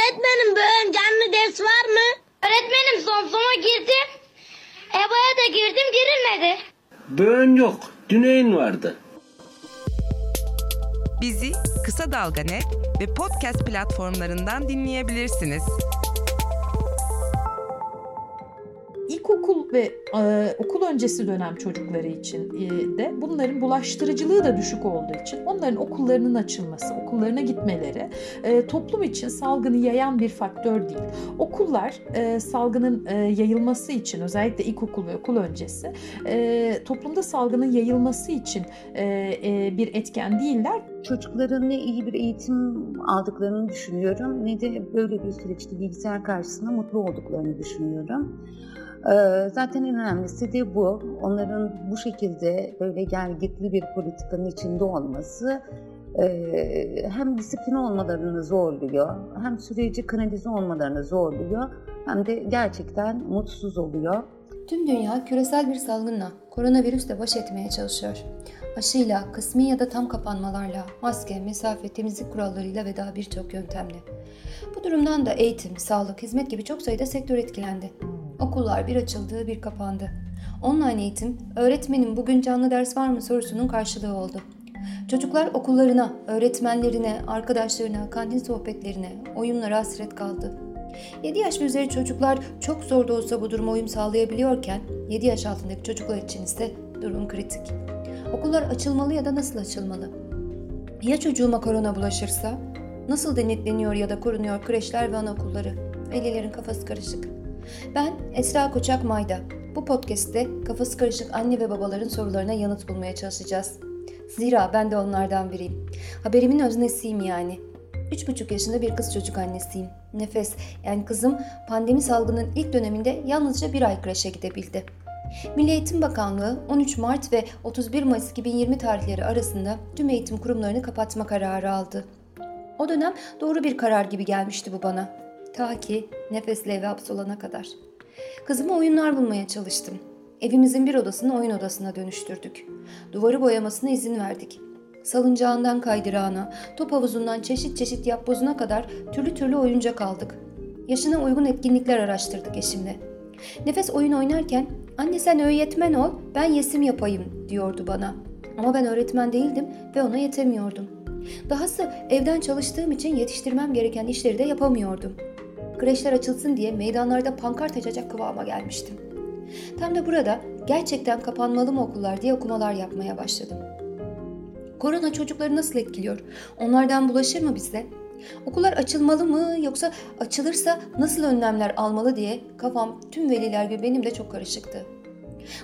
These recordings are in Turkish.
Öğretmenim bugün canlı ders var mı? Öğretmenim son sona girdim. EBA'ya da girdim girilmedi. Böğün yok. Düneyin vardı. Bizi Kısa Dalga Net ve podcast platformlarından dinleyebilirsiniz. Ve e, okul öncesi dönem çocukları için e, de bunların bulaştırıcılığı da düşük olduğu için onların okullarının açılması, okullarına gitmeleri e, toplum için salgını yayan bir faktör değil. Okullar e, salgının e, yayılması için özellikle ilkokul ve okul öncesi e, toplumda salgının yayılması için e, e, bir etken değiller. Çocukların ne iyi bir eğitim aldıklarını düşünüyorum ne de böyle bir süreçte bilgisayar karşısında mutlu olduklarını düşünüyorum. Ee, Zaten en önemlisi de bu. Onların bu şekilde böyle gelgitli bir politikanın içinde olması e, hem disiplin olmalarını zorluyor, hem süreci kanalize olmalarını zorluyor, hem de gerçekten mutsuz oluyor. Tüm dünya küresel bir salgınla, koronavirüsle baş etmeye çalışıyor. Aşıyla, kısmi ya da tam kapanmalarla, maske, mesafe, temizlik kurallarıyla ve daha birçok yöntemle. Bu durumdan da eğitim, sağlık, hizmet gibi çok sayıda sektör etkilendi. Okullar bir açıldı, bir kapandı. Online eğitim, öğretmenin bugün canlı ders var mı sorusunun karşılığı oldu. Çocuklar okullarına, öğretmenlerine, arkadaşlarına, kantin sohbetlerine, oyunlara hasret kaldı. 7 yaş ve üzeri çocuklar çok zor da olsa bu duruma uyum sağlayabiliyorken 7 yaş altındaki çocuklar için ise durum kritik. Okullar açılmalı ya da nasıl açılmalı? Ya çocuğuma korona bulaşırsa? Nasıl denetleniyor ya da korunuyor kreşler ve anaokulları? Velilerin kafası karışık. Ben Esra Koçak Mayda. Bu podcast'te kafası karışık anne ve babaların sorularına yanıt bulmaya çalışacağız. Zira ben de onlardan biriyim. Haberimin öznesiyim yani. 3,5 yaşında bir kız çocuk annesiyim. Nefes, yani kızım pandemi salgının ilk döneminde yalnızca bir ay kreşe gidebildi. Milli Eğitim Bakanlığı 13 Mart ve 31 Mayıs 2020 tarihleri arasında tüm eğitim kurumlarını kapatma kararı aldı. O dönem doğru bir karar gibi gelmişti bu bana. Ta ki nefesle eve hapsolana kadar. Kızıma oyunlar bulmaya çalıştım. Evimizin bir odasını oyun odasına dönüştürdük. Duvarı boyamasına izin verdik. Salıncağından kaydırağına, top havuzundan çeşit çeşit yapbozuna kadar türlü türlü oyuncak aldık. Yaşına uygun etkinlikler araştırdık eşimle. Nefes oyun oynarken anne sen öğretmen ol ben yesim yapayım diyordu bana. Ama ben öğretmen değildim ve ona yetemiyordum. Dahası evden çalıştığım için yetiştirmem gereken işleri de yapamıyordum. Kreşler açılsın diye meydanlarda pankart açacak kıvama gelmiştim. Tam da burada gerçekten kapanmalı mı okullar diye okumalar yapmaya başladım. Korona çocukları nasıl etkiliyor? Onlardan bulaşır mı bize? Okullar açılmalı mı yoksa açılırsa nasıl önlemler almalı diye kafam tüm veliler gibi benim de çok karışıktı.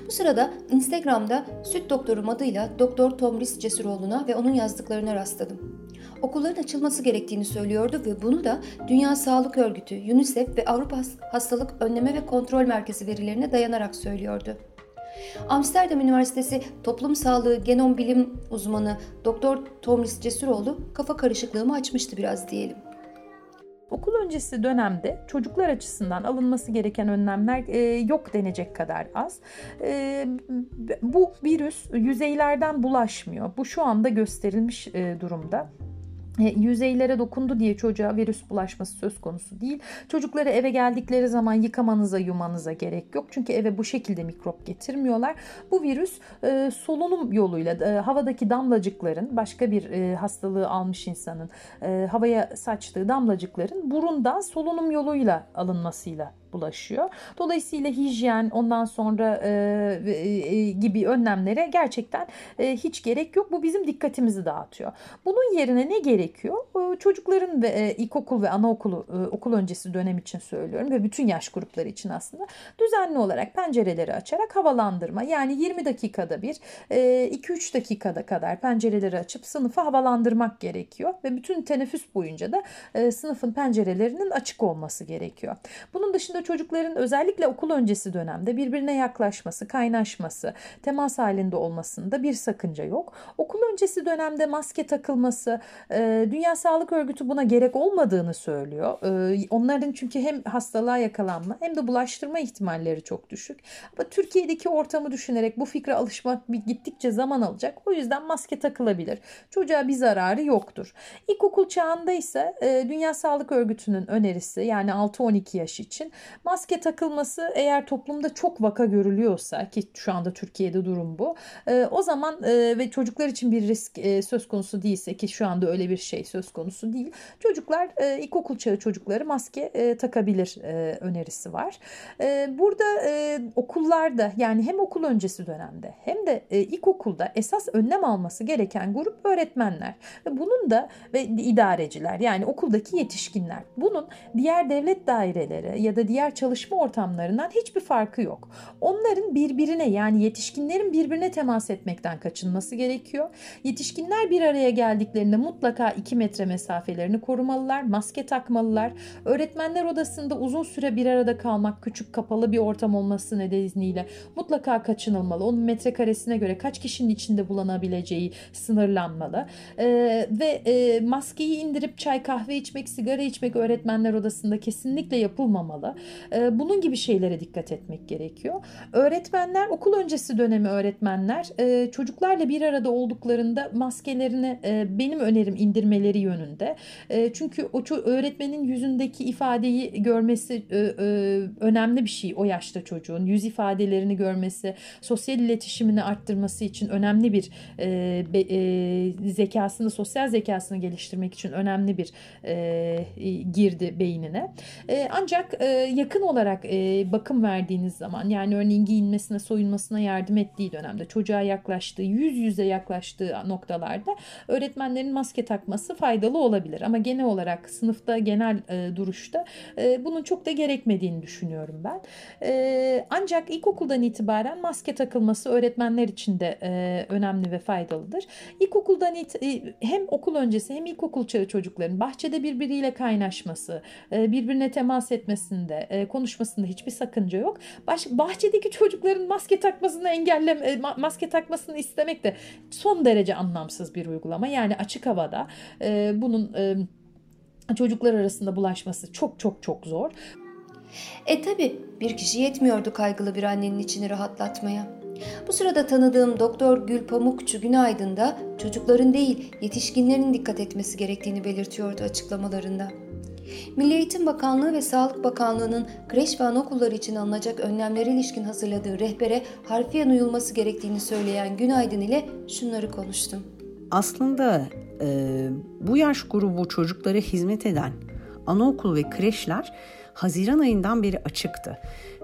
Bu sırada Instagram'da Süt Doktorum adıyla Doktor Tomris Cesuroğlu'na ve onun yazdıklarına rastladım. Okulların açılması gerektiğini söylüyordu ve bunu da Dünya Sağlık Örgütü, UNICEF ve Avrupa Hastalık Önleme ve Kontrol Merkezi verilerine dayanarak söylüyordu. Amsterdam Üniversitesi Toplum Sağlığı Genom Bilim uzmanı Doktor Tomris Cesuroğlu kafa karışıklığımı açmıştı biraz diyelim. Okul öncesi dönemde çocuklar açısından alınması gereken önlemler e, yok denecek kadar az. E, bu virüs yüzeylerden bulaşmıyor. Bu şu anda gösterilmiş e, durumda yüzeylere dokundu diye çocuğa virüs bulaşması söz konusu değil. Çocukları eve geldikleri zaman yıkamanıza yumanıza gerek yok. Çünkü eve bu şekilde mikrop getirmiyorlar. Bu virüs e, solunum yoluyla e, havadaki damlacıkların başka bir e, hastalığı almış insanın e, havaya saçtığı damlacıkların burundan solunum yoluyla alınmasıyla bulaşıyor. Dolayısıyla hijyen ondan sonra e, e, gibi önlemlere gerçekten e, hiç gerek yok. Bu bizim dikkatimizi dağıtıyor. Bunun yerine ne gerekiyor? E, çocukların ve e, ilkokul ve anaokulu e, okul öncesi dönem için söylüyorum ve bütün yaş grupları için aslında düzenli olarak pencereleri açarak havalandırma yani 20 dakikada bir e, 2-3 dakikada kadar pencereleri açıp sınıfı havalandırmak gerekiyor ve bütün teneffüs boyunca da e, sınıfın pencerelerinin açık olması gerekiyor. Bunun dışında çocukların özellikle okul öncesi dönemde birbirine yaklaşması, kaynaşması, temas halinde olmasında bir sakınca yok. Okul öncesi dönemde maske takılması, e, Dünya Sağlık Örgütü buna gerek olmadığını söylüyor. E, onların çünkü hem hastalığa yakalanma hem de bulaştırma ihtimalleri çok düşük. Ama Türkiye'deki ortamı düşünerek bu fikre alışmak gittikçe zaman alacak. O yüzden maske takılabilir. Çocuğa bir zararı yoktur. İlkokul çağında ise e, Dünya Sağlık Örgütü'nün önerisi yani 6-12 yaş için maske takılması eğer toplumda çok vaka görülüyorsa ki şu anda Türkiye'de durum bu. E, o zaman e, ve çocuklar için bir risk e, söz konusu değilse ki şu anda öyle bir şey söz konusu değil. Çocuklar e, ilkokul çağı çocukları maske e, takabilir e, önerisi var. E, burada e, okullarda yani hem okul öncesi dönemde hem de e, ilkokulda esas önlem alması gereken grup öğretmenler. Ve bunun da ve idareciler yani okuldaki yetişkinler. Bunun diğer devlet daireleri ya da diğer çalışma ortamlarından hiçbir farkı yok. Onların birbirine yani yetişkinlerin birbirine temas etmekten kaçınması gerekiyor. Yetişkinler bir araya geldiklerinde mutlaka 2 metre mesafelerini korumalılar, maske takmalılar. Öğretmenler odasında uzun süre bir arada kalmak, küçük kapalı bir ortam olması nedeniyle mutlaka kaçınılmalı. Onun metrekaresine göre kaç kişinin içinde bulunabileceği sınırlanmalı. Ee, ve e, maskeyi indirip çay kahve içmek, sigara içmek öğretmenler odasında kesinlikle yapılmamalı. Ee, bunun gibi şeylere dikkat etmek gerekiyor. Öğretmenler, okul öncesi dönemi öğretmenler e, çocuklarla bir arada olduklarında maskelerini e, benim önerim indirmeleri yönünde. E, çünkü o öğretmenin yüzündeki ifadeyi görmesi önemli bir şey o yaşta çocuğun. Yüz ifadelerini görmesi, sosyal iletişimini arttırması için önemli bir zekasını, sosyal zekasını geliştirmek için önemli bir girdi beynine. Ancak yakın olarak e, bakım verdiğiniz zaman yani örneğin giyinmesine, soyunmasına yardım ettiği dönemde çocuğa yaklaştığı, yüz yüze yaklaştığı noktalarda öğretmenlerin maske takması faydalı olabilir. Ama genel olarak sınıfta genel e, duruşta e, bunun çok da gerekmediğini düşünüyorum ben. E, ancak ilkokuldan itibaren maske takılması öğretmenler için de e, önemli ve faydalıdır. İlkokuldan it e, hem okul öncesi hem ilkokul çağı çocukların bahçede birbiriyle kaynaşması, e, birbirine temas etmesinde, e, konuşmasında hiçbir sakınca yok. Baş, bahçedeki çocukların maske takmasını engelleme, maske takmasını istemek de son derece anlamsız bir uygulama. Yani açık havada e, bunun e, çocuklar arasında bulaşması çok çok çok zor. E tabi bir kişi yetmiyordu kaygılı bir annenin içini rahatlatmaya. Bu sırada tanıdığım Doktor Gül Pamukçu Günaydın da çocukların değil yetişkinlerin dikkat etmesi gerektiğini belirtiyordu açıklamalarında. Milli Eğitim Bakanlığı ve Sağlık Bakanlığı'nın kreş ve anaokulları için alınacak önlemlere ilişkin hazırladığı rehbere harfiyen uyulması gerektiğini söyleyen Günaydın ile şunları konuştum. Aslında e, bu yaş grubu çocuklara hizmet eden anaokul ve kreşler Haziran ayından beri açıktı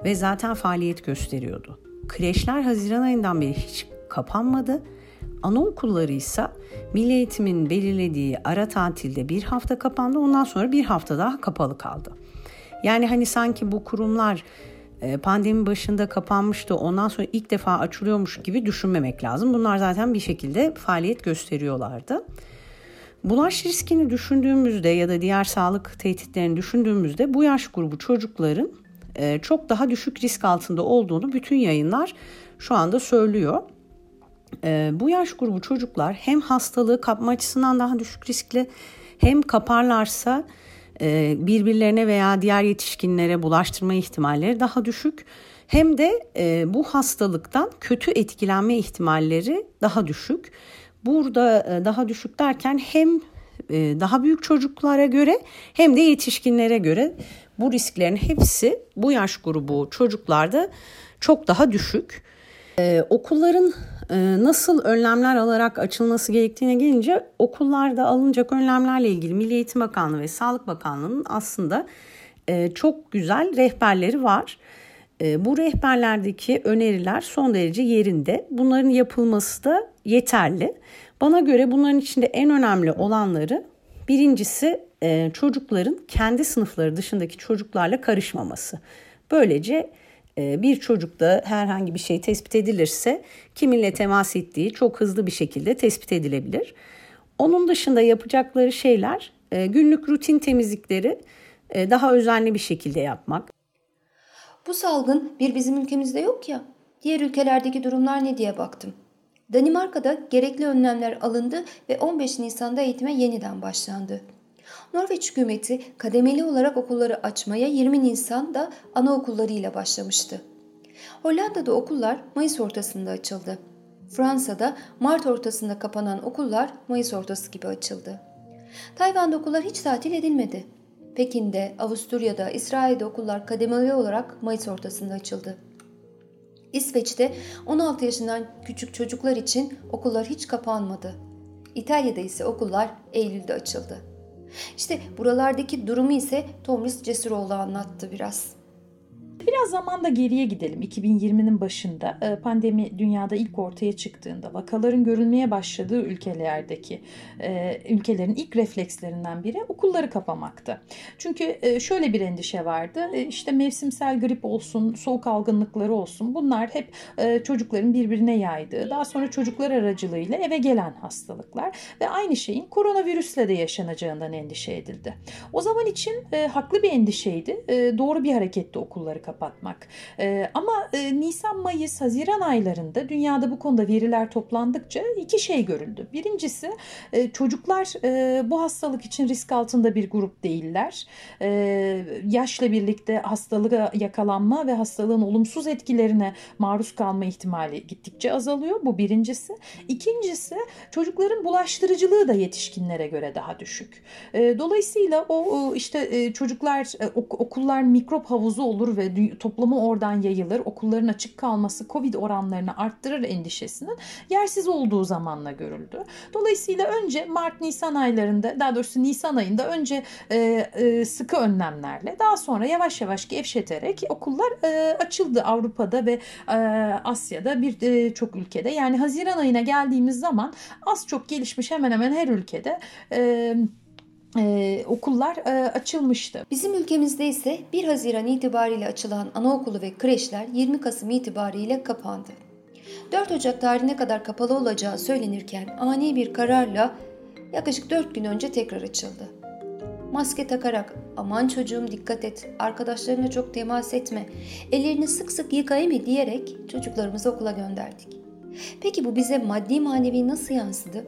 ve zaten faaliyet gösteriyordu. Kreşler Haziran ayından beri hiç kapanmadı. Anaokulları ise Milli Eğitim'in belirlediği ara tatilde bir hafta kapandı. Ondan sonra bir hafta daha kapalı kaldı. Yani hani sanki bu kurumlar e, pandemi başında kapanmıştı ondan sonra ilk defa açılıyormuş gibi düşünmemek lazım. Bunlar zaten bir şekilde faaliyet gösteriyorlardı. Bulaş riskini düşündüğümüzde ya da diğer sağlık tehditlerini düşündüğümüzde bu yaş grubu çocukların e, çok daha düşük risk altında olduğunu bütün yayınlar şu anda söylüyor. E, bu yaş grubu çocuklar hem hastalığı kapma açısından daha düşük riskli hem kaparlarsa e, birbirlerine veya diğer yetişkinlere bulaştırma ihtimalleri daha düşük. Hem de bu hastalıktan kötü etkilenme ihtimalleri daha düşük. Burada daha düşük derken hem daha büyük çocuklara göre hem de yetişkinlere göre bu risklerin hepsi bu yaş grubu çocuklarda çok daha düşük. Ee, okulların e, nasıl önlemler alarak açılması gerektiğine gelince okullarda alınacak önlemlerle ilgili Milli Eğitim Bakanlığı ve Sağlık Bakanlığı'nın aslında e, çok güzel rehberleri var. E, bu rehberlerdeki öneriler son derece yerinde. Bunların yapılması da yeterli. Bana göre bunların içinde en önemli olanları birincisi e, çocukların kendi sınıfları dışındaki çocuklarla karışmaması. Böylece bir çocukta herhangi bir şey tespit edilirse kiminle temas ettiği çok hızlı bir şekilde tespit edilebilir. Onun dışında yapacakları şeyler e, günlük rutin temizlikleri daha özenli bir şekilde yapmak. Bu salgın bir bizim ülkemizde yok ya. Diğer ülkelerdeki durumlar ne diye baktım. Danimarka'da gerekli önlemler alındı ve 15 Nisan'da eğitime yeniden başlandı. Norveç hükümeti kademeli olarak okulları açmaya 20 Nisan'da anaokullarıyla başlamıştı. Hollanda'da okullar Mayıs ortasında açıldı. Fransa'da Mart ortasında kapanan okullar Mayıs ortası gibi açıldı. Tayvan'da okullar hiç tatil edilmedi. Pekin'de, Avusturya'da, İsrail'de okullar kademeli olarak Mayıs ortasında açıldı. İsveç'te 16 yaşından küçük çocuklar için okullar hiç kapanmadı. İtalya'da ise okullar Eylül'de açıldı. İşte buralardaki durumu ise Tomris Cesuroğlu anlattı biraz. Biraz zamanda geriye gidelim. 2020'nin başında e, pandemi dünyada ilk ortaya çıktığında vakaların görülmeye başladığı ülkelerdeki e, ülkelerin ilk reflekslerinden biri okulları kapamaktı. Çünkü e, şöyle bir endişe vardı. İşte mevsimsel grip olsun, soğuk algınlıkları olsun bunlar hep çocukların birbirine yaydığı, daha sonra çocuklar aracılığıyla eve gelen hastalıklar ve aynı şeyin koronavirüsle de yaşanacağından endişe edildi. O zaman için haklı bir endişeydi. Doğru bir hareketti okulları kapatmak kapatmak. E, ama e, Nisan, Mayıs, Haziran aylarında dünyada bu konuda veriler toplandıkça iki şey görüldü. Birincisi e, çocuklar e, bu hastalık için risk altında bir grup değiller. E, yaşla birlikte hastalığa yakalanma ve hastalığın olumsuz etkilerine maruz kalma ihtimali gittikçe azalıyor. Bu birincisi. İkincisi çocukların bulaştırıcılığı da yetişkinlere göre daha düşük. E, dolayısıyla o işte e, çocuklar e, okullar mikrop havuzu olur ve toplumu oradan yayılır, okulların açık kalması Covid oranlarını arttırır endişesinin yersiz olduğu zamanla görüldü. Dolayısıyla önce Mart-Nisan aylarında daha doğrusu Nisan ayında önce e, e, sıkı önlemlerle daha sonra yavaş yavaş gevşeterek okullar e, açıldı Avrupa'da ve e, Asya'da bir e, ülkede. Yani Haziran ayına geldiğimiz zaman az çok gelişmiş hemen hemen her ülkede e, ee, okullar e, açılmıştı. Bizim ülkemizde ise 1 Haziran itibariyle açılan anaokulu ve kreşler 20 Kasım itibariyle kapandı. 4 Ocak tarihine kadar kapalı olacağı söylenirken ani bir kararla yaklaşık 4 gün önce tekrar açıldı. Maske takarak aman çocuğum dikkat et, arkadaşlarına çok temas etme, ellerini sık sık yıkayım diyerek çocuklarımızı okula gönderdik. Peki bu bize maddi manevi nasıl yansıdı?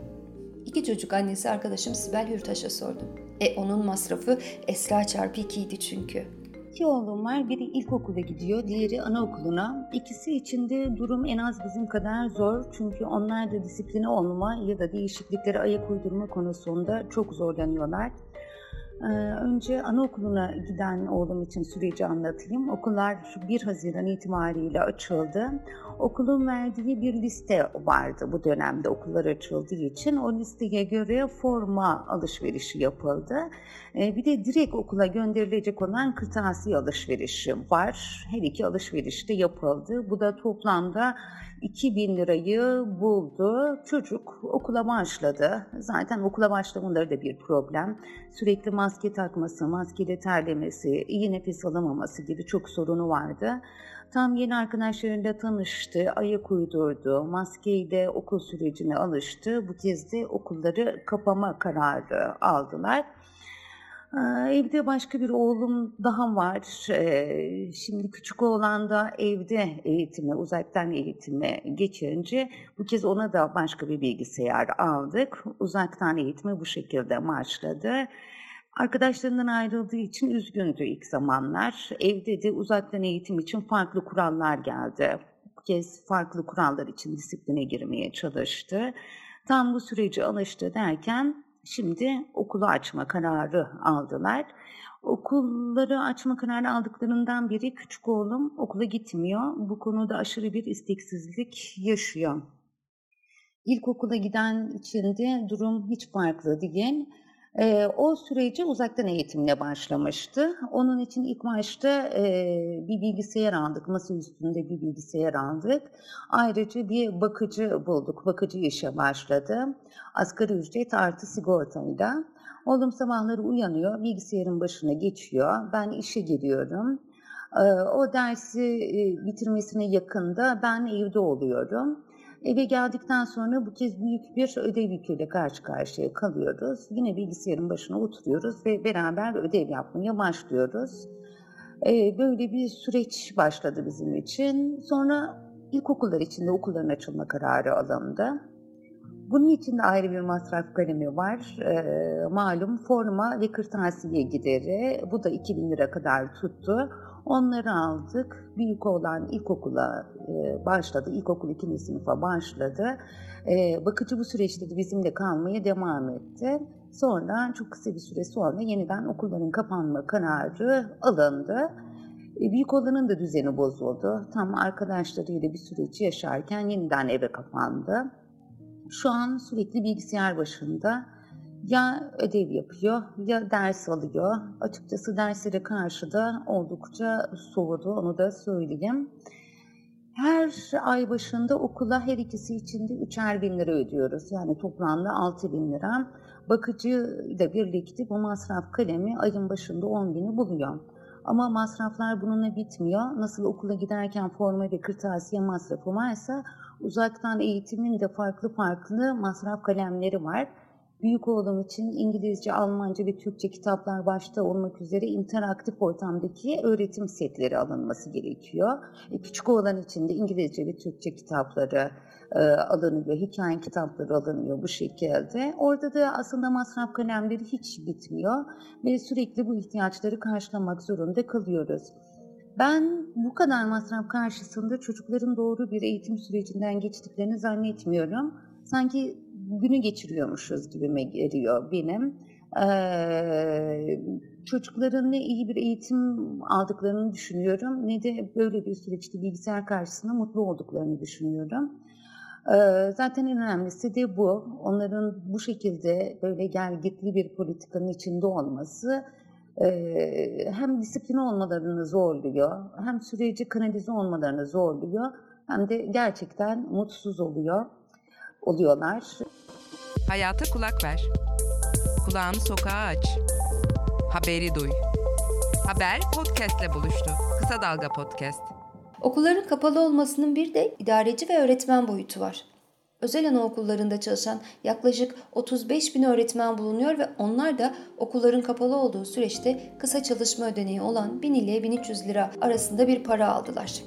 İki çocuk annesi arkadaşım Sibel Hürtaş'a sordum. E onun masrafı Esra çarpı 2 idi çünkü. İki oğlum var. Biri ilkokula gidiyor, diğeri anaokuluna. İkisi için de durum en az bizim kadar zor. Çünkü onlar da disipline olma ya da değişikliklere ayak uydurma konusunda çok zorlanıyorlar. Ee, önce anaokuluna giden oğlum için süreci anlatayım. Okullar 1 Haziran itibariyle açıldı. Okulun verdiği bir liste vardı bu dönemde okullar açıldığı için. O listeye göre forma alışverişi yapıldı. Ee, bir de direkt okula gönderilecek olan kırtasiye alışverişi var. Her iki alışveriş de yapıldı. Bu da toplamda 2000 lirayı buldu. Çocuk okula başladı. Zaten okula başlamaları da bir problem. Sürekli maske takması, maskeyle terlemesi, iyi nefes alamaması gibi çok sorunu vardı. Tam yeni arkadaşlarıyla tanıştı, ayak uydurdu, maskeyle okul sürecine alıştı. Bu kez de okulları kapama kararı aldılar. Evde başka bir oğlum daha var. Şimdi küçük oğlan da evde eğitime, uzaktan eğitime geçince bu kez ona da başka bir bilgisayar aldık. Uzaktan eğitime bu şekilde başladı. Arkadaşlarından ayrıldığı için üzgündü ilk zamanlar. Evde de uzaktan eğitim için farklı kurallar geldi. Bu kez farklı kurallar için disipline girmeye çalıştı. Tam bu süreci alıştı derken şimdi okulu açma kararı aldılar. Okulları açma kararı aldıklarından biri küçük oğlum okula gitmiyor. Bu konuda aşırı bir isteksizlik yaşıyor. İlkokula giden için de durum hiç farklı değil. E, o süreci uzaktan eğitimle başlamıştı. Onun için ilk başta e, bir bilgisayar aldık, masa üstünde bir bilgisayar aldık. Ayrıca bir bakıcı bulduk, bakıcı işe başladı. Asgari ücret artı sigortayla. Oğlum sabahları uyanıyor, bilgisayarın başına geçiyor. Ben işe giriyorum. O dersi bitirmesine yakında ben evde oluyorum. Eve geldikten sonra bu kez büyük bir ödev yüküyle karşı karşıya kalıyoruz. Yine bilgisayarın başına oturuyoruz ve beraber ödev yapmaya başlıyoruz. Ee, böyle bir süreç başladı bizim için. Sonra ilkokullar içinde okulların açılma kararı alındı. Bunun için de ayrı bir masraf kalemi var. Ee, malum forma ve kırtasiye gideri. Bu da 2000 lira kadar tuttu. Onları aldık. Büyük olan ilkokula e, başladı. İlkokul ikinci sınıfa başladı. E, bakıcı bu süreçte de bizimle kalmaya devam etti. Sonra çok kısa bir süre sonra yeniden okulların kapanma kararı alındı. E, büyük olanın da düzeni bozuldu. Tam arkadaşlarıyla bir süreci yaşarken yeniden eve kapandı. Şu an sürekli bilgisayar başında ya ödev yapıyor ya ders alıyor. Açıkçası derslere karşı da oldukça soğudu onu da söyleyeyim. Her ay başında okula her ikisi için de üçer bin lira ödüyoruz. Yani toplamda altı bin lira. Bakıcı ile birlikte bu masraf kalemi ayın başında on bini buluyor. Ama masraflar bununla bitmiyor. Nasıl okula giderken forma ve kırtasiye masrafı varsa uzaktan eğitimin de farklı farklı masraf kalemleri var. Büyük oğlum için İngilizce, Almanca ve Türkçe kitaplar başta olmak üzere interaktif ortamdaki öğretim setleri alınması gerekiyor. E, küçük oğlan için de İngilizce ve Türkçe kitapları e, alınıyor, hikaye kitapları alınıyor bu şekilde. Orada da aslında masraf kalemleri hiç bitmiyor ve sürekli bu ihtiyaçları karşılamak zorunda kalıyoruz. Ben bu kadar masraf karşısında çocukların doğru bir eğitim sürecinden geçtiklerini zannetmiyorum. Sanki günü geçiriyormuşuz gibime geliyor benim. Ee, çocukların ne iyi bir eğitim aldıklarını düşünüyorum ne de böyle bir süreçte bilgisayar karşısında mutlu olduklarını düşünüyorum. Ee, zaten en önemlisi de bu. Onların bu şekilde böyle gelgitli bir politikanın içinde olması hem disiplin olmalarını zorluyor, hem süreci kanalize olmalarını zorluyor, hem de gerçekten mutsuz oluyor oluyorlar. Hayata kulak ver. Kulağını sokağa aç. Haberi duy. Haber podcastle buluştu. Kısa Dalga Podcast. Okulların kapalı olmasının bir de idareci ve öğretmen boyutu var. Özel anaokullarında çalışan yaklaşık 35 bin öğretmen bulunuyor ve onlar da okulların kapalı olduğu süreçte kısa çalışma ödeneği olan 1000 ile 1300 lira arasında bir para aldılar.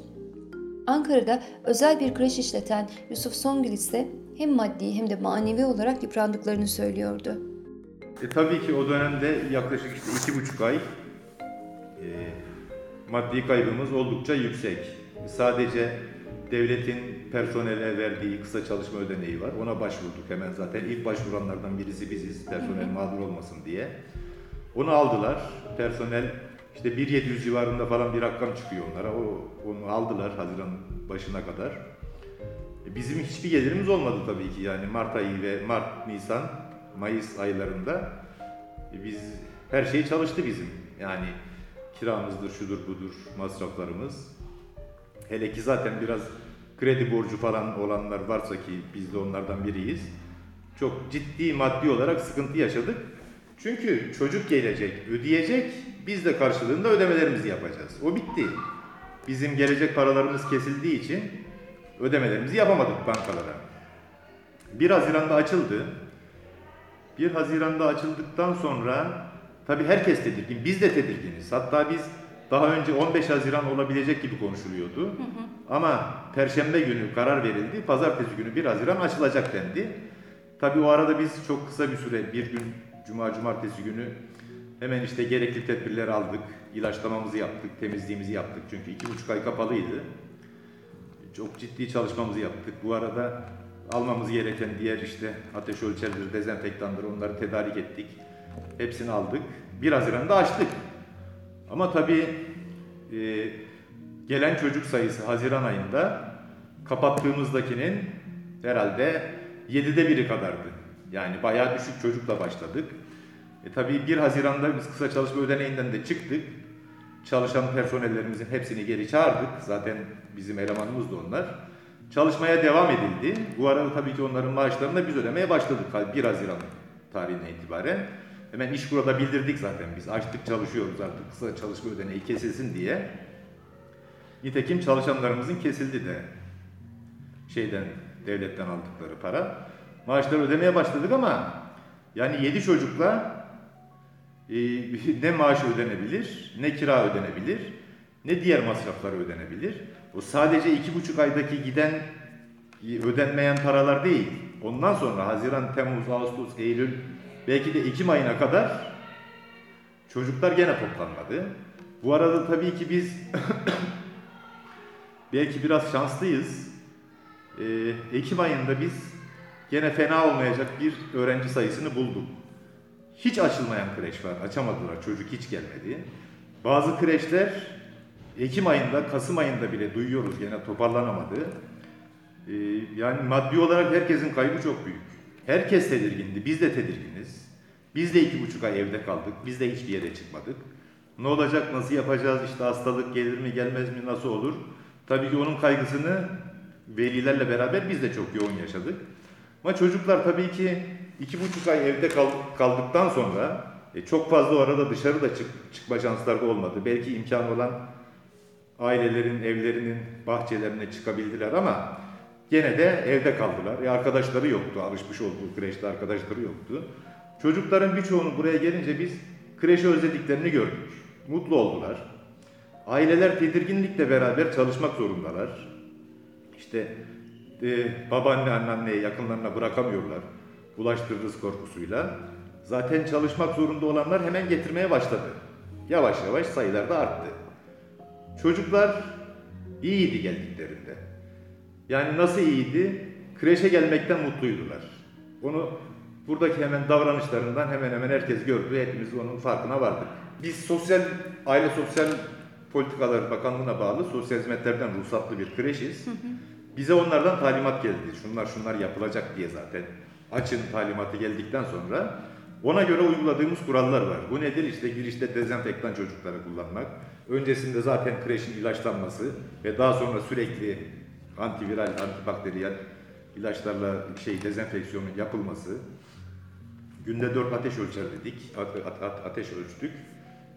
Ankara'da özel bir kreş işleten Yusuf Songül ise hem maddi hem de manevi olarak yıprandıklarını söylüyordu. E, tabii ki o dönemde yaklaşık işte iki buçuk ay e, maddi kaybımız oldukça yüksek. Sadece devletin personele verdiği kısa çalışma ödeneği var. Ona başvurduk hemen zaten. ilk başvuranlardan birisi biziz. Personel mağdur olmasın diye. Onu aldılar. Personel işte 1.700 civarında falan bir rakam çıkıyor onlara. O, onu aldılar Haziran başına kadar. E, bizim hiçbir gelirimiz olmadı tabii ki. Yani Mart ayı ve Mart, Nisan, Mayıs aylarında e, biz her şey çalıştı bizim. Yani kiramızdır, şudur budur masraflarımız. Hele ki zaten biraz kredi borcu falan olanlar varsa ki biz de onlardan biriyiz. Çok ciddi maddi olarak sıkıntı yaşadık. Çünkü çocuk gelecek, ödeyecek, biz de karşılığında ödemelerimizi yapacağız. O bitti. Bizim gelecek paralarımız kesildiği için ödemelerimizi yapamadık bankalara. 1 Haziran'da açıldı. 1 Haziran'da açıldıktan sonra tabii herkes tedirgin, biz de tedirginiz. Hatta biz daha önce 15 Haziran olabilecek gibi konuşuluyordu. Hı hı. Ama Perşembe günü karar verildi. Pazartesi günü 1 Haziran açılacak dendi. Tabii o arada biz çok kısa bir süre, bir gün Cuma, Cumartesi günü hemen işte gerekli tedbirleri aldık. İlaçlamamızı yaptık, temizliğimizi yaptık. Çünkü iki buçuk ay kapalıydı. Çok ciddi çalışmamızı yaptık. Bu arada almamız gereken diğer işte ateş ölçerleri, dezenfektanları onları tedarik ettik. Hepsini aldık. 1 Haziran'da açtık. Ama tabii e, gelen çocuk sayısı Haziran ayında kapattığımızdakinin herhalde 7'de biri kadardı. Yani bayağı düşük çocukla başladık. E tabii 1 Haziran'da biz kısa çalışma ödeneğinden de çıktık. Çalışan personellerimizin hepsini geri çağırdık. Zaten bizim elemanımız da onlar. Çalışmaya devam edildi. Bu arada tabii ki onların maaşlarını da biz ödemeye başladık 1 Haziran tarihine itibaren. Hemen iş burada bildirdik zaten biz. Açtık çalışıyoruz artık kısa çalışma ödeneği kesilsin diye. Nitekim çalışanlarımızın kesildi de şeyden devletten aldıkları para. Maaşları ödemeye başladık ama yani 7 çocukla e, ne maaş ödenebilir, ne kira ödenebilir, ne diğer masraflar ödenebilir. O sadece iki buçuk aydaki giden e, ödenmeyen paralar değil. Ondan sonra Haziran, Temmuz, Ağustos, Eylül belki de Ekim ayına kadar çocuklar gene toplanmadı. Bu arada tabii ki biz belki biraz şanslıyız. Ee, Ekim ayında biz gene fena olmayacak bir öğrenci sayısını bulduk. Hiç açılmayan kreş var. Açamadılar. Çocuk hiç gelmedi. Bazı kreşler Ekim ayında, Kasım ayında bile duyuyoruz gene toparlanamadı. Ee, yani maddi olarak herkesin kaybı çok büyük. Herkes tedirgindi. Biz de tedirginiz. Biz de iki buçuk ay evde kaldık. Biz de hiçbir yere çıkmadık. Ne olacak, nasıl yapacağız, işte hastalık gelir mi, gelmez mi, nasıl olur? Tabii ki onun kaygısını velilerle beraber biz de çok yoğun yaşadık. Ama çocuklar tabii ki iki buçuk ay evde kaldıktan sonra e, çok fazla arada dışarıda çık, çıkma şansları olmadı. Belki imkan olan ailelerin evlerinin bahçelerine çıkabildiler ama gene de evde kaldılar. E, arkadaşları yoktu, alışmış olduğu kreşte arkadaşları yoktu. Çocukların birçoğunu buraya gelince biz kreşi özlediklerini gördük. Mutlu oldular. Aileler tedirginlikle beraber çalışmak zorundalar. İşte e, babaanne, anneanneyi yakınlarına bırakamıyorlar. Bulaştırırız korkusuyla. Zaten çalışmak zorunda olanlar hemen getirmeye başladı. Yavaş yavaş sayılar da arttı. Çocuklar iyiydi geldiklerinde. Yani nasıl iyiydi? Kreşe gelmekten mutluydular. Onu buradaki hemen davranışlarından hemen hemen herkes gördü. Hepimiz onun farkına vardık. Biz sosyal, aile sosyal politikalar bakanlığına bağlı sosyal hizmetlerden ruhsatlı bir kreşiz. Hı hı. Bize onlardan talimat geldi. Şunlar şunlar yapılacak diye zaten. Açın talimatı geldikten sonra ona göre uyguladığımız kurallar var. Bu nedir? İşte girişte dezenfektan çocukları kullanmak. Öncesinde zaten kreşin ilaçlanması ve daha sonra sürekli antiviral, antibakteriyel ilaçlarla şey dezenfeksiyonun yapılması. Günde 4 ateş ölçer dedik. Ateş ölçtük.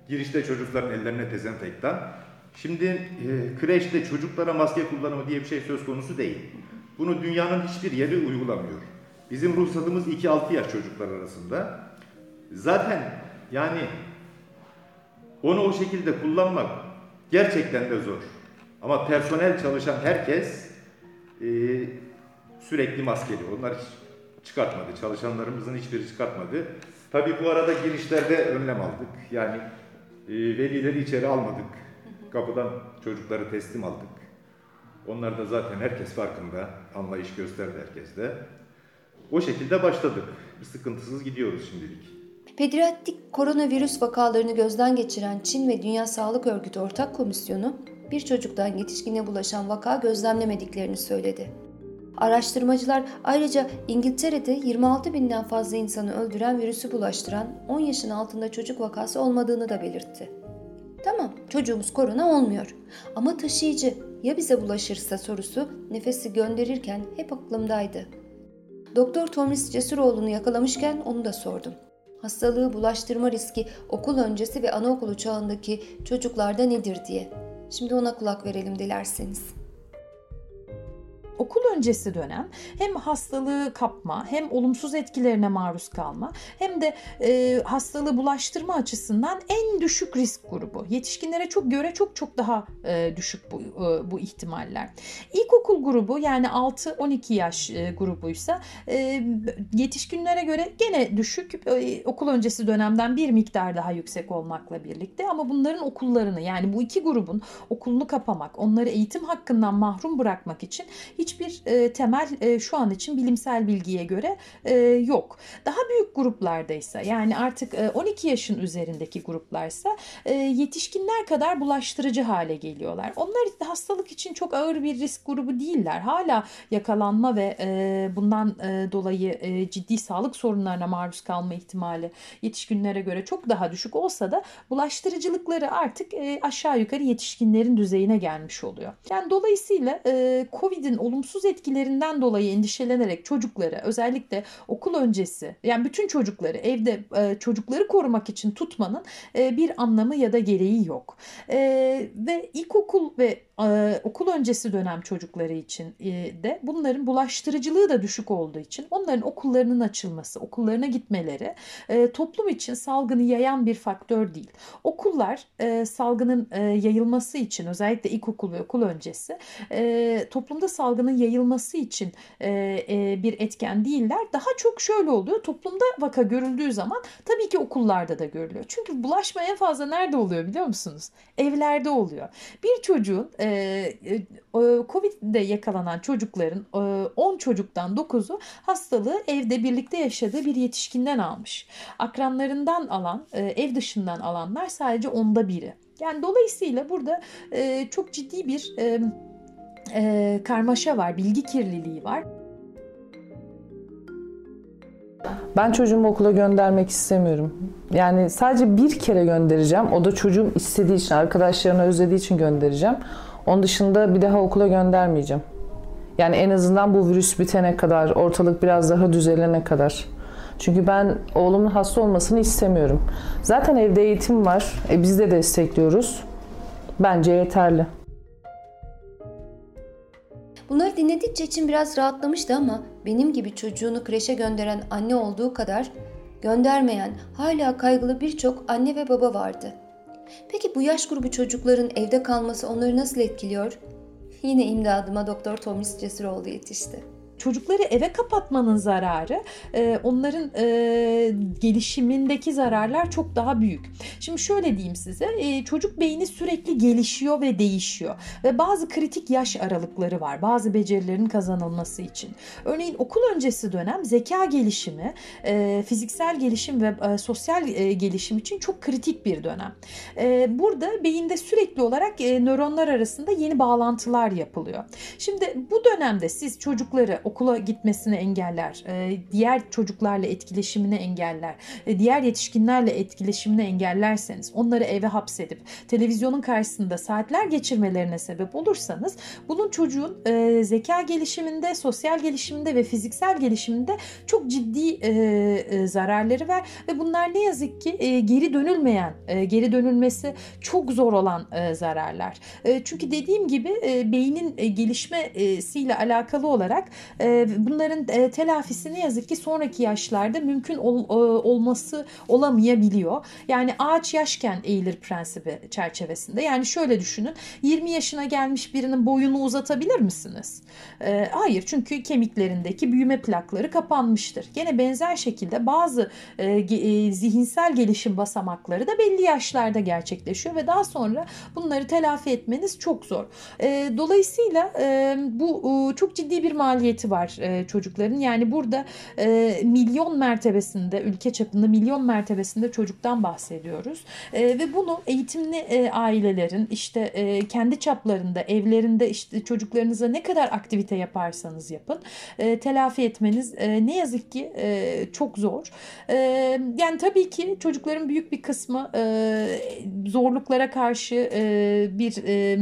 Girişte çocukların ellerine dezenfektan. Şimdi e, kreşte çocuklara maske kullanımı diye bir şey söz konusu değil. Bunu dünyanın hiçbir yeri uygulamıyor. Bizim ruhsatımız 2-6 yaş çocuklar arasında. Zaten yani onu o şekilde kullanmak gerçekten de zor. Ama personel çalışan herkes e, sürekli maskeli. Onlar hiç çıkartmadı. Çalışanlarımızın hiçbiri çıkartmadı. Tabii bu arada girişlerde önlem aldık. Yani e, velileri içeri almadık. Kapıdan çocukları teslim aldık. Onlar da zaten herkes farkında. Anlayış gösterdi herkes de. O şekilde başladık. Sıkıntısız gidiyoruz şimdilik. Pediatrik koronavirüs vakalarını gözden geçiren Çin ve Dünya Sağlık Örgütü Ortak Komisyonu bir çocuktan yetişkine bulaşan vaka gözlemlemediklerini söyledi. Araştırmacılar ayrıca İngiltere'de 26 binden fazla insanı öldüren virüsü bulaştıran 10 yaşın altında çocuk vakası olmadığını da belirtti. Tamam çocuğumuz korona olmuyor ama taşıyıcı ya bize bulaşırsa sorusu nefesi gönderirken hep aklımdaydı. Doktor Tomris Cesuroğlu'nu yakalamışken onu da sordum. Hastalığı bulaştırma riski okul öncesi ve anaokulu çağındaki çocuklarda nedir diye. Şimdi ona kulak verelim dilerseniz okul öncesi dönem hem hastalığı kapma hem olumsuz etkilerine maruz kalma hem de e, hastalığı bulaştırma açısından en düşük risk grubu. Yetişkinlere çok göre çok çok daha e, düşük bu, e, bu ihtimaller. İlkokul grubu yani 6-12 yaş e, grubuysa e, yetişkinlere göre gene düşük e, okul öncesi dönemden bir miktar daha yüksek olmakla birlikte ama bunların okullarını yani bu iki grubun okulunu kapamak, onları eğitim hakkından mahrum bırakmak için hiç hiçbir e, temel e, şu an için bilimsel bilgiye göre e, yok. Daha büyük gruplardaysa yani artık e, 12 yaşın üzerindeki gruplarsa e, yetişkinler kadar bulaştırıcı hale geliyorlar. Onlar hastalık için çok ağır bir risk grubu değiller. Hala yakalanma ve e, bundan e, dolayı e, ciddi sağlık sorunlarına maruz kalma ihtimali yetişkinlere göre çok daha düşük olsa da bulaştırıcılıkları artık e, aşağı yukarı yetişkinlerin düzeyine gelmiş oluyor. Yani dolayısıyla e, Covid'in olumsuz olumsuz etkilerinden dolayı endişelenerek çocukları özellikle okul öncesi yani bütün çocukları evde e, çocukları korumak için tutmanın e, bir anlamı ya da gereği yok. E, ve ilkokul ve okul öncesi dönem çocukları için e, de bunların bulaştırıcılığı da düşük olduğu için onların okullarının açılması, okullarına gitmeleri e, toplum için salgını yayan bir faktör değil. Okullar e, salgının yayılması için özellikle ilkokul ve okul öncesi toplumda salgının yayılması için bir etken değiller. Daha çok şöyle oluyor. Toplumda vaka görüldüğü zaman tabii ki okullarda da görülüyor. Çünkü bulaşma en fazla nerede oluyor biliyor musunuz? Evlerde oluyor. Bir çocuğun e, Covid'de yakalanan çocukların e, 10 çocuktan 9'u hastalığı evde birlikte yaşadığı bir yetişkinden almış. Akranlarından alan, e, ev dışından alanlar sadece onda biri. Yani dolayısıyla burada e, çok ciddi bir e, e, karmaşa var, bilgi kirliliği var. Ben çocuğumu okula göndermek istemiyorum. Yani sadece bir kere göndereceğim. O da çocuğum istediği için, arkadaşlarını özlediği için göndereceğim. Onun dışında bir daha okula göndermeyeceğim. Yani en azından bu virüs bitene kadar, ortalık biraz daha düzelene kadar. Çünkü ben oğlumun hasta olmasını istemiyorum. Zaten evde eğitim var. E biz de destekliyoruz. Bence yeterli. Bunları dinledikçe için biraz rahatlamıştı ama benim gibi çocuğunu kreşe gönderen anne olduğu kadar göndermeyen, hala kaygılı birçok anne ve baba vardı. Peki bu yaş grubu çocukların evde kalması onları nasıl etkiliyor? Yine imdadıma Doktor Tomis Cesuroğlu yetişti. Çocukları eve kapatmanın zararı e, onların e, gelişimindeki zararlar çok daha büyük. Şimdi şöyle diyeyim size e, çocuk beyni sürekli gelişiyor ve değişiyor ve bazı kritik yaş aralıkları var bazı becerilerin kazanılması için. Örneğin okul öncesi dönem zeka gelişimi, e, fiziksel gelişim ve e, sosyal e, gelişim için çok kritik bir dönem. E, burada beyinde sürekli olarak e, nöronlar arasında yeni bağlantılar yapılıyor. Şimdi bu dönemde siz çocukları okula gitmesini engeller, e, diğer çocuklarla etkileşimini engeller, e, diğer yetişkinlerle etkileşimini engellerseniz, onları eve hapsedip televizyonun karşısında saatler geçirmelerine sebep olursanız bunun çocuğun e, zeka gelişiminde, sosyal gelişiminde ve fiziksel gelişiminde çok ciddi zararları var ve bunlar ne yazık ki geri dönülmeyen, geri dönülmesi çok zor olan zararlar. Çünkü dediğim gibi beynin gelişmesiyle alakalı olarak bunların telafisi ne yazık ki sonraki yaşlarda mümkün ol, olması olamayabiliyor. Yani ağaç yaşken eğilir prensibi çerçevesinde. Yani şöyle düşünün 20 yaşına gelmiş birinin boyunu uzatabilir misiniz? Hayır çünkü kemiklerindeki büyüme plakları kapanmıştır. Gene benzer şekilde bazı zihinsel gelişim basamakları da belli yaşlarda gerçekleşiyor ve daha sonra bunları telafi etmeniz çok zor. Dolayısıyla bu çok ciddi bir maliyeti var çocukların. Yani burada milyon mertebesinde, ülke çapında milyon mertebesinde çocuktan bahsediyoruz. Ve bunu eğitimli ailelerin işte kendi çaplarında, evlerinde işte çocuklarınıza ne kadar aktivite yaparsanız yapın telafi etmeniz ne yazık ki çok zor. Yani tabii ki çocukların büyük bir kısmı zorluklara karşı bir e,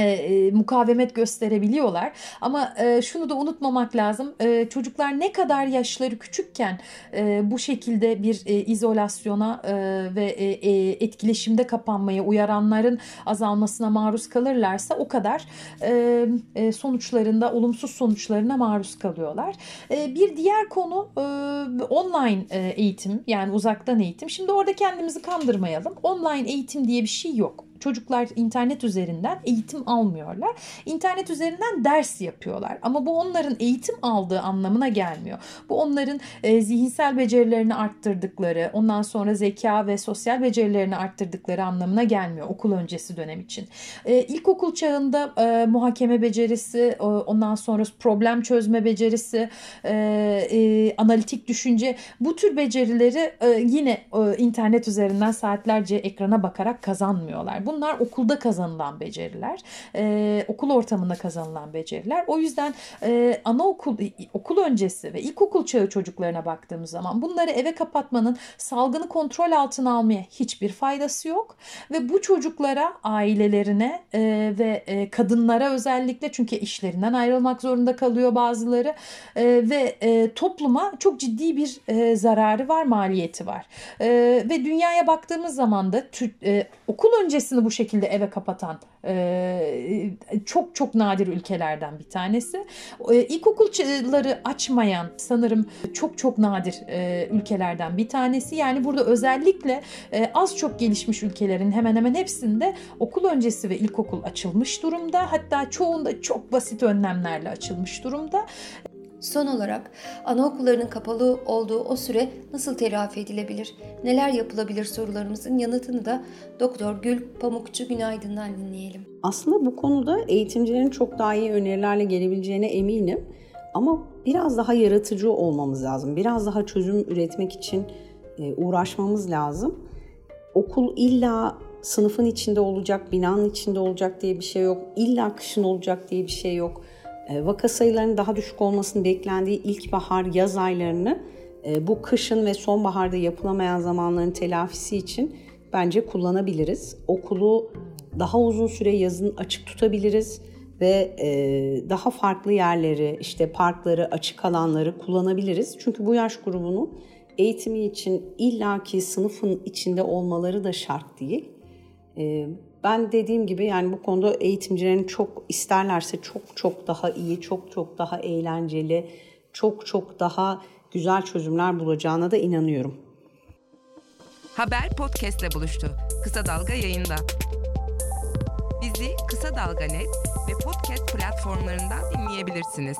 e, mukavemet gösterebiliyorlar. Ama e, şunu da unutmamak lazım. E, çocuklar ne kadar yaşları küçükken e, bu şekilde bir e, izolasyona e, ve e, e, etkileşimde kapanmaya, uyaranların azalmasına maruz kalırlarsa o kadar e, e, sonuçlarında, olumsuz sonuçlarına maruz kalıyorlar. E, bir diğer konu e, online e, eğitim yani uzaktan eğitim. Şimdi orada kendimizi kandırmayalım. Online eğitim diye bir şey yok çocuklar internet üzerinden eğitim almıyorlar. İnternet üzerinden ders yapıyorlar. Ama bu onların eğitim aldığı anlamına gelmiyor. Bu onların e, zihinsel becerilerini arttırdıkları, ondan sonra zeka ve sosyal becerilerini arttırdıkları anlamına gelmiyor okul öncesi dönem için. E, ilkokul çağında e, muhakeme becerisi, e, ondan sonra problem çözme becerisi, e, e, analitik düşünce bu tür becerileri e, yine e, internet üzerinden saatlerce ekrana bakarak kazanmıyorlar. Bu Bunlar okulda kazanılan beceriler. Ee, okul ortamında kazanılan beceriler. O yüzden e, anaokul, okul öncesi ve ilkokul çağı çocuklarına baktığımız zaman bunları eve kapatmanın salgını kontrol altına almaya hiçbir faydası yok. Ve bu çocuklara, ailelerine e, ve e, kadınlara özellikle çünkü işlerinden ayrılmak zorunda kalıyor bazıları e, ve e, topluma çok ciddi bir e, zararı var, maliyeti var. E, ve dünyaya baktığımız zaman da tü, e, okul öncesini bu şekilde eve kapatan e, çok çok nadir ülkelerden bir tanesi. E, ilkokulları açmayan sanırım çok çok nadir e, ülkelerden bir tanesi. Yani burada özellikle e, az çok gelişmiş ülkelerin hemen hemen hepsinde okul öncesi ve ilkokul açılmış durumda. Hatta çoğunda çok basit önlemlerle açılmış durumda. Son olarak anaokullarının kapalı olduğu o süre nasıl telafi edilebilir, neler yapılabilir sorularımızın yanıtını da Doktor Gül Pamukçu Günaydın'dan dinleyelim. Aslında bu konuda eğitimcilerin çok daha iyi önerilerle gelebileceğine eminim. Ama biraz daha yaratıcı olmamız lazım. Biraz daha çözüm üretmek için e, uğraşmamız lazım. Okul illa sınıfın içinde olacak, binanın içinde olacak diye bir şey yok. İlla kışın olacak diye bir şey yok. E, vaka sayılarının daha düşük olmasının beklendiği ilkbahar, yaz aylarını e, bu kışın ve sonbaharda yapılamayan zamanların telafisi için bence kullanabiliriz. Okulu daha uzun süre yazın açık tutabiliriz ve e, daha farklı yerleri, işte parkları, açık alanları kullanabiliriz. Çünkü bu yaş grubunun eğitimi için illaki sınıfın içinde olmaları da şart değil. Ben dediğim gibi yani bu konuda eğitimcilerin çok isterlerse çok çok daha iyi, çok çok daha eğlenceli, çok çok daha güzel çözümler bulacağına da inanıyorum. Haber podcastle buluştu. Kısa Dalga yayında. Bizi Kısa Dalga Net ve podcast platformlarından dinleyebilirsiniz.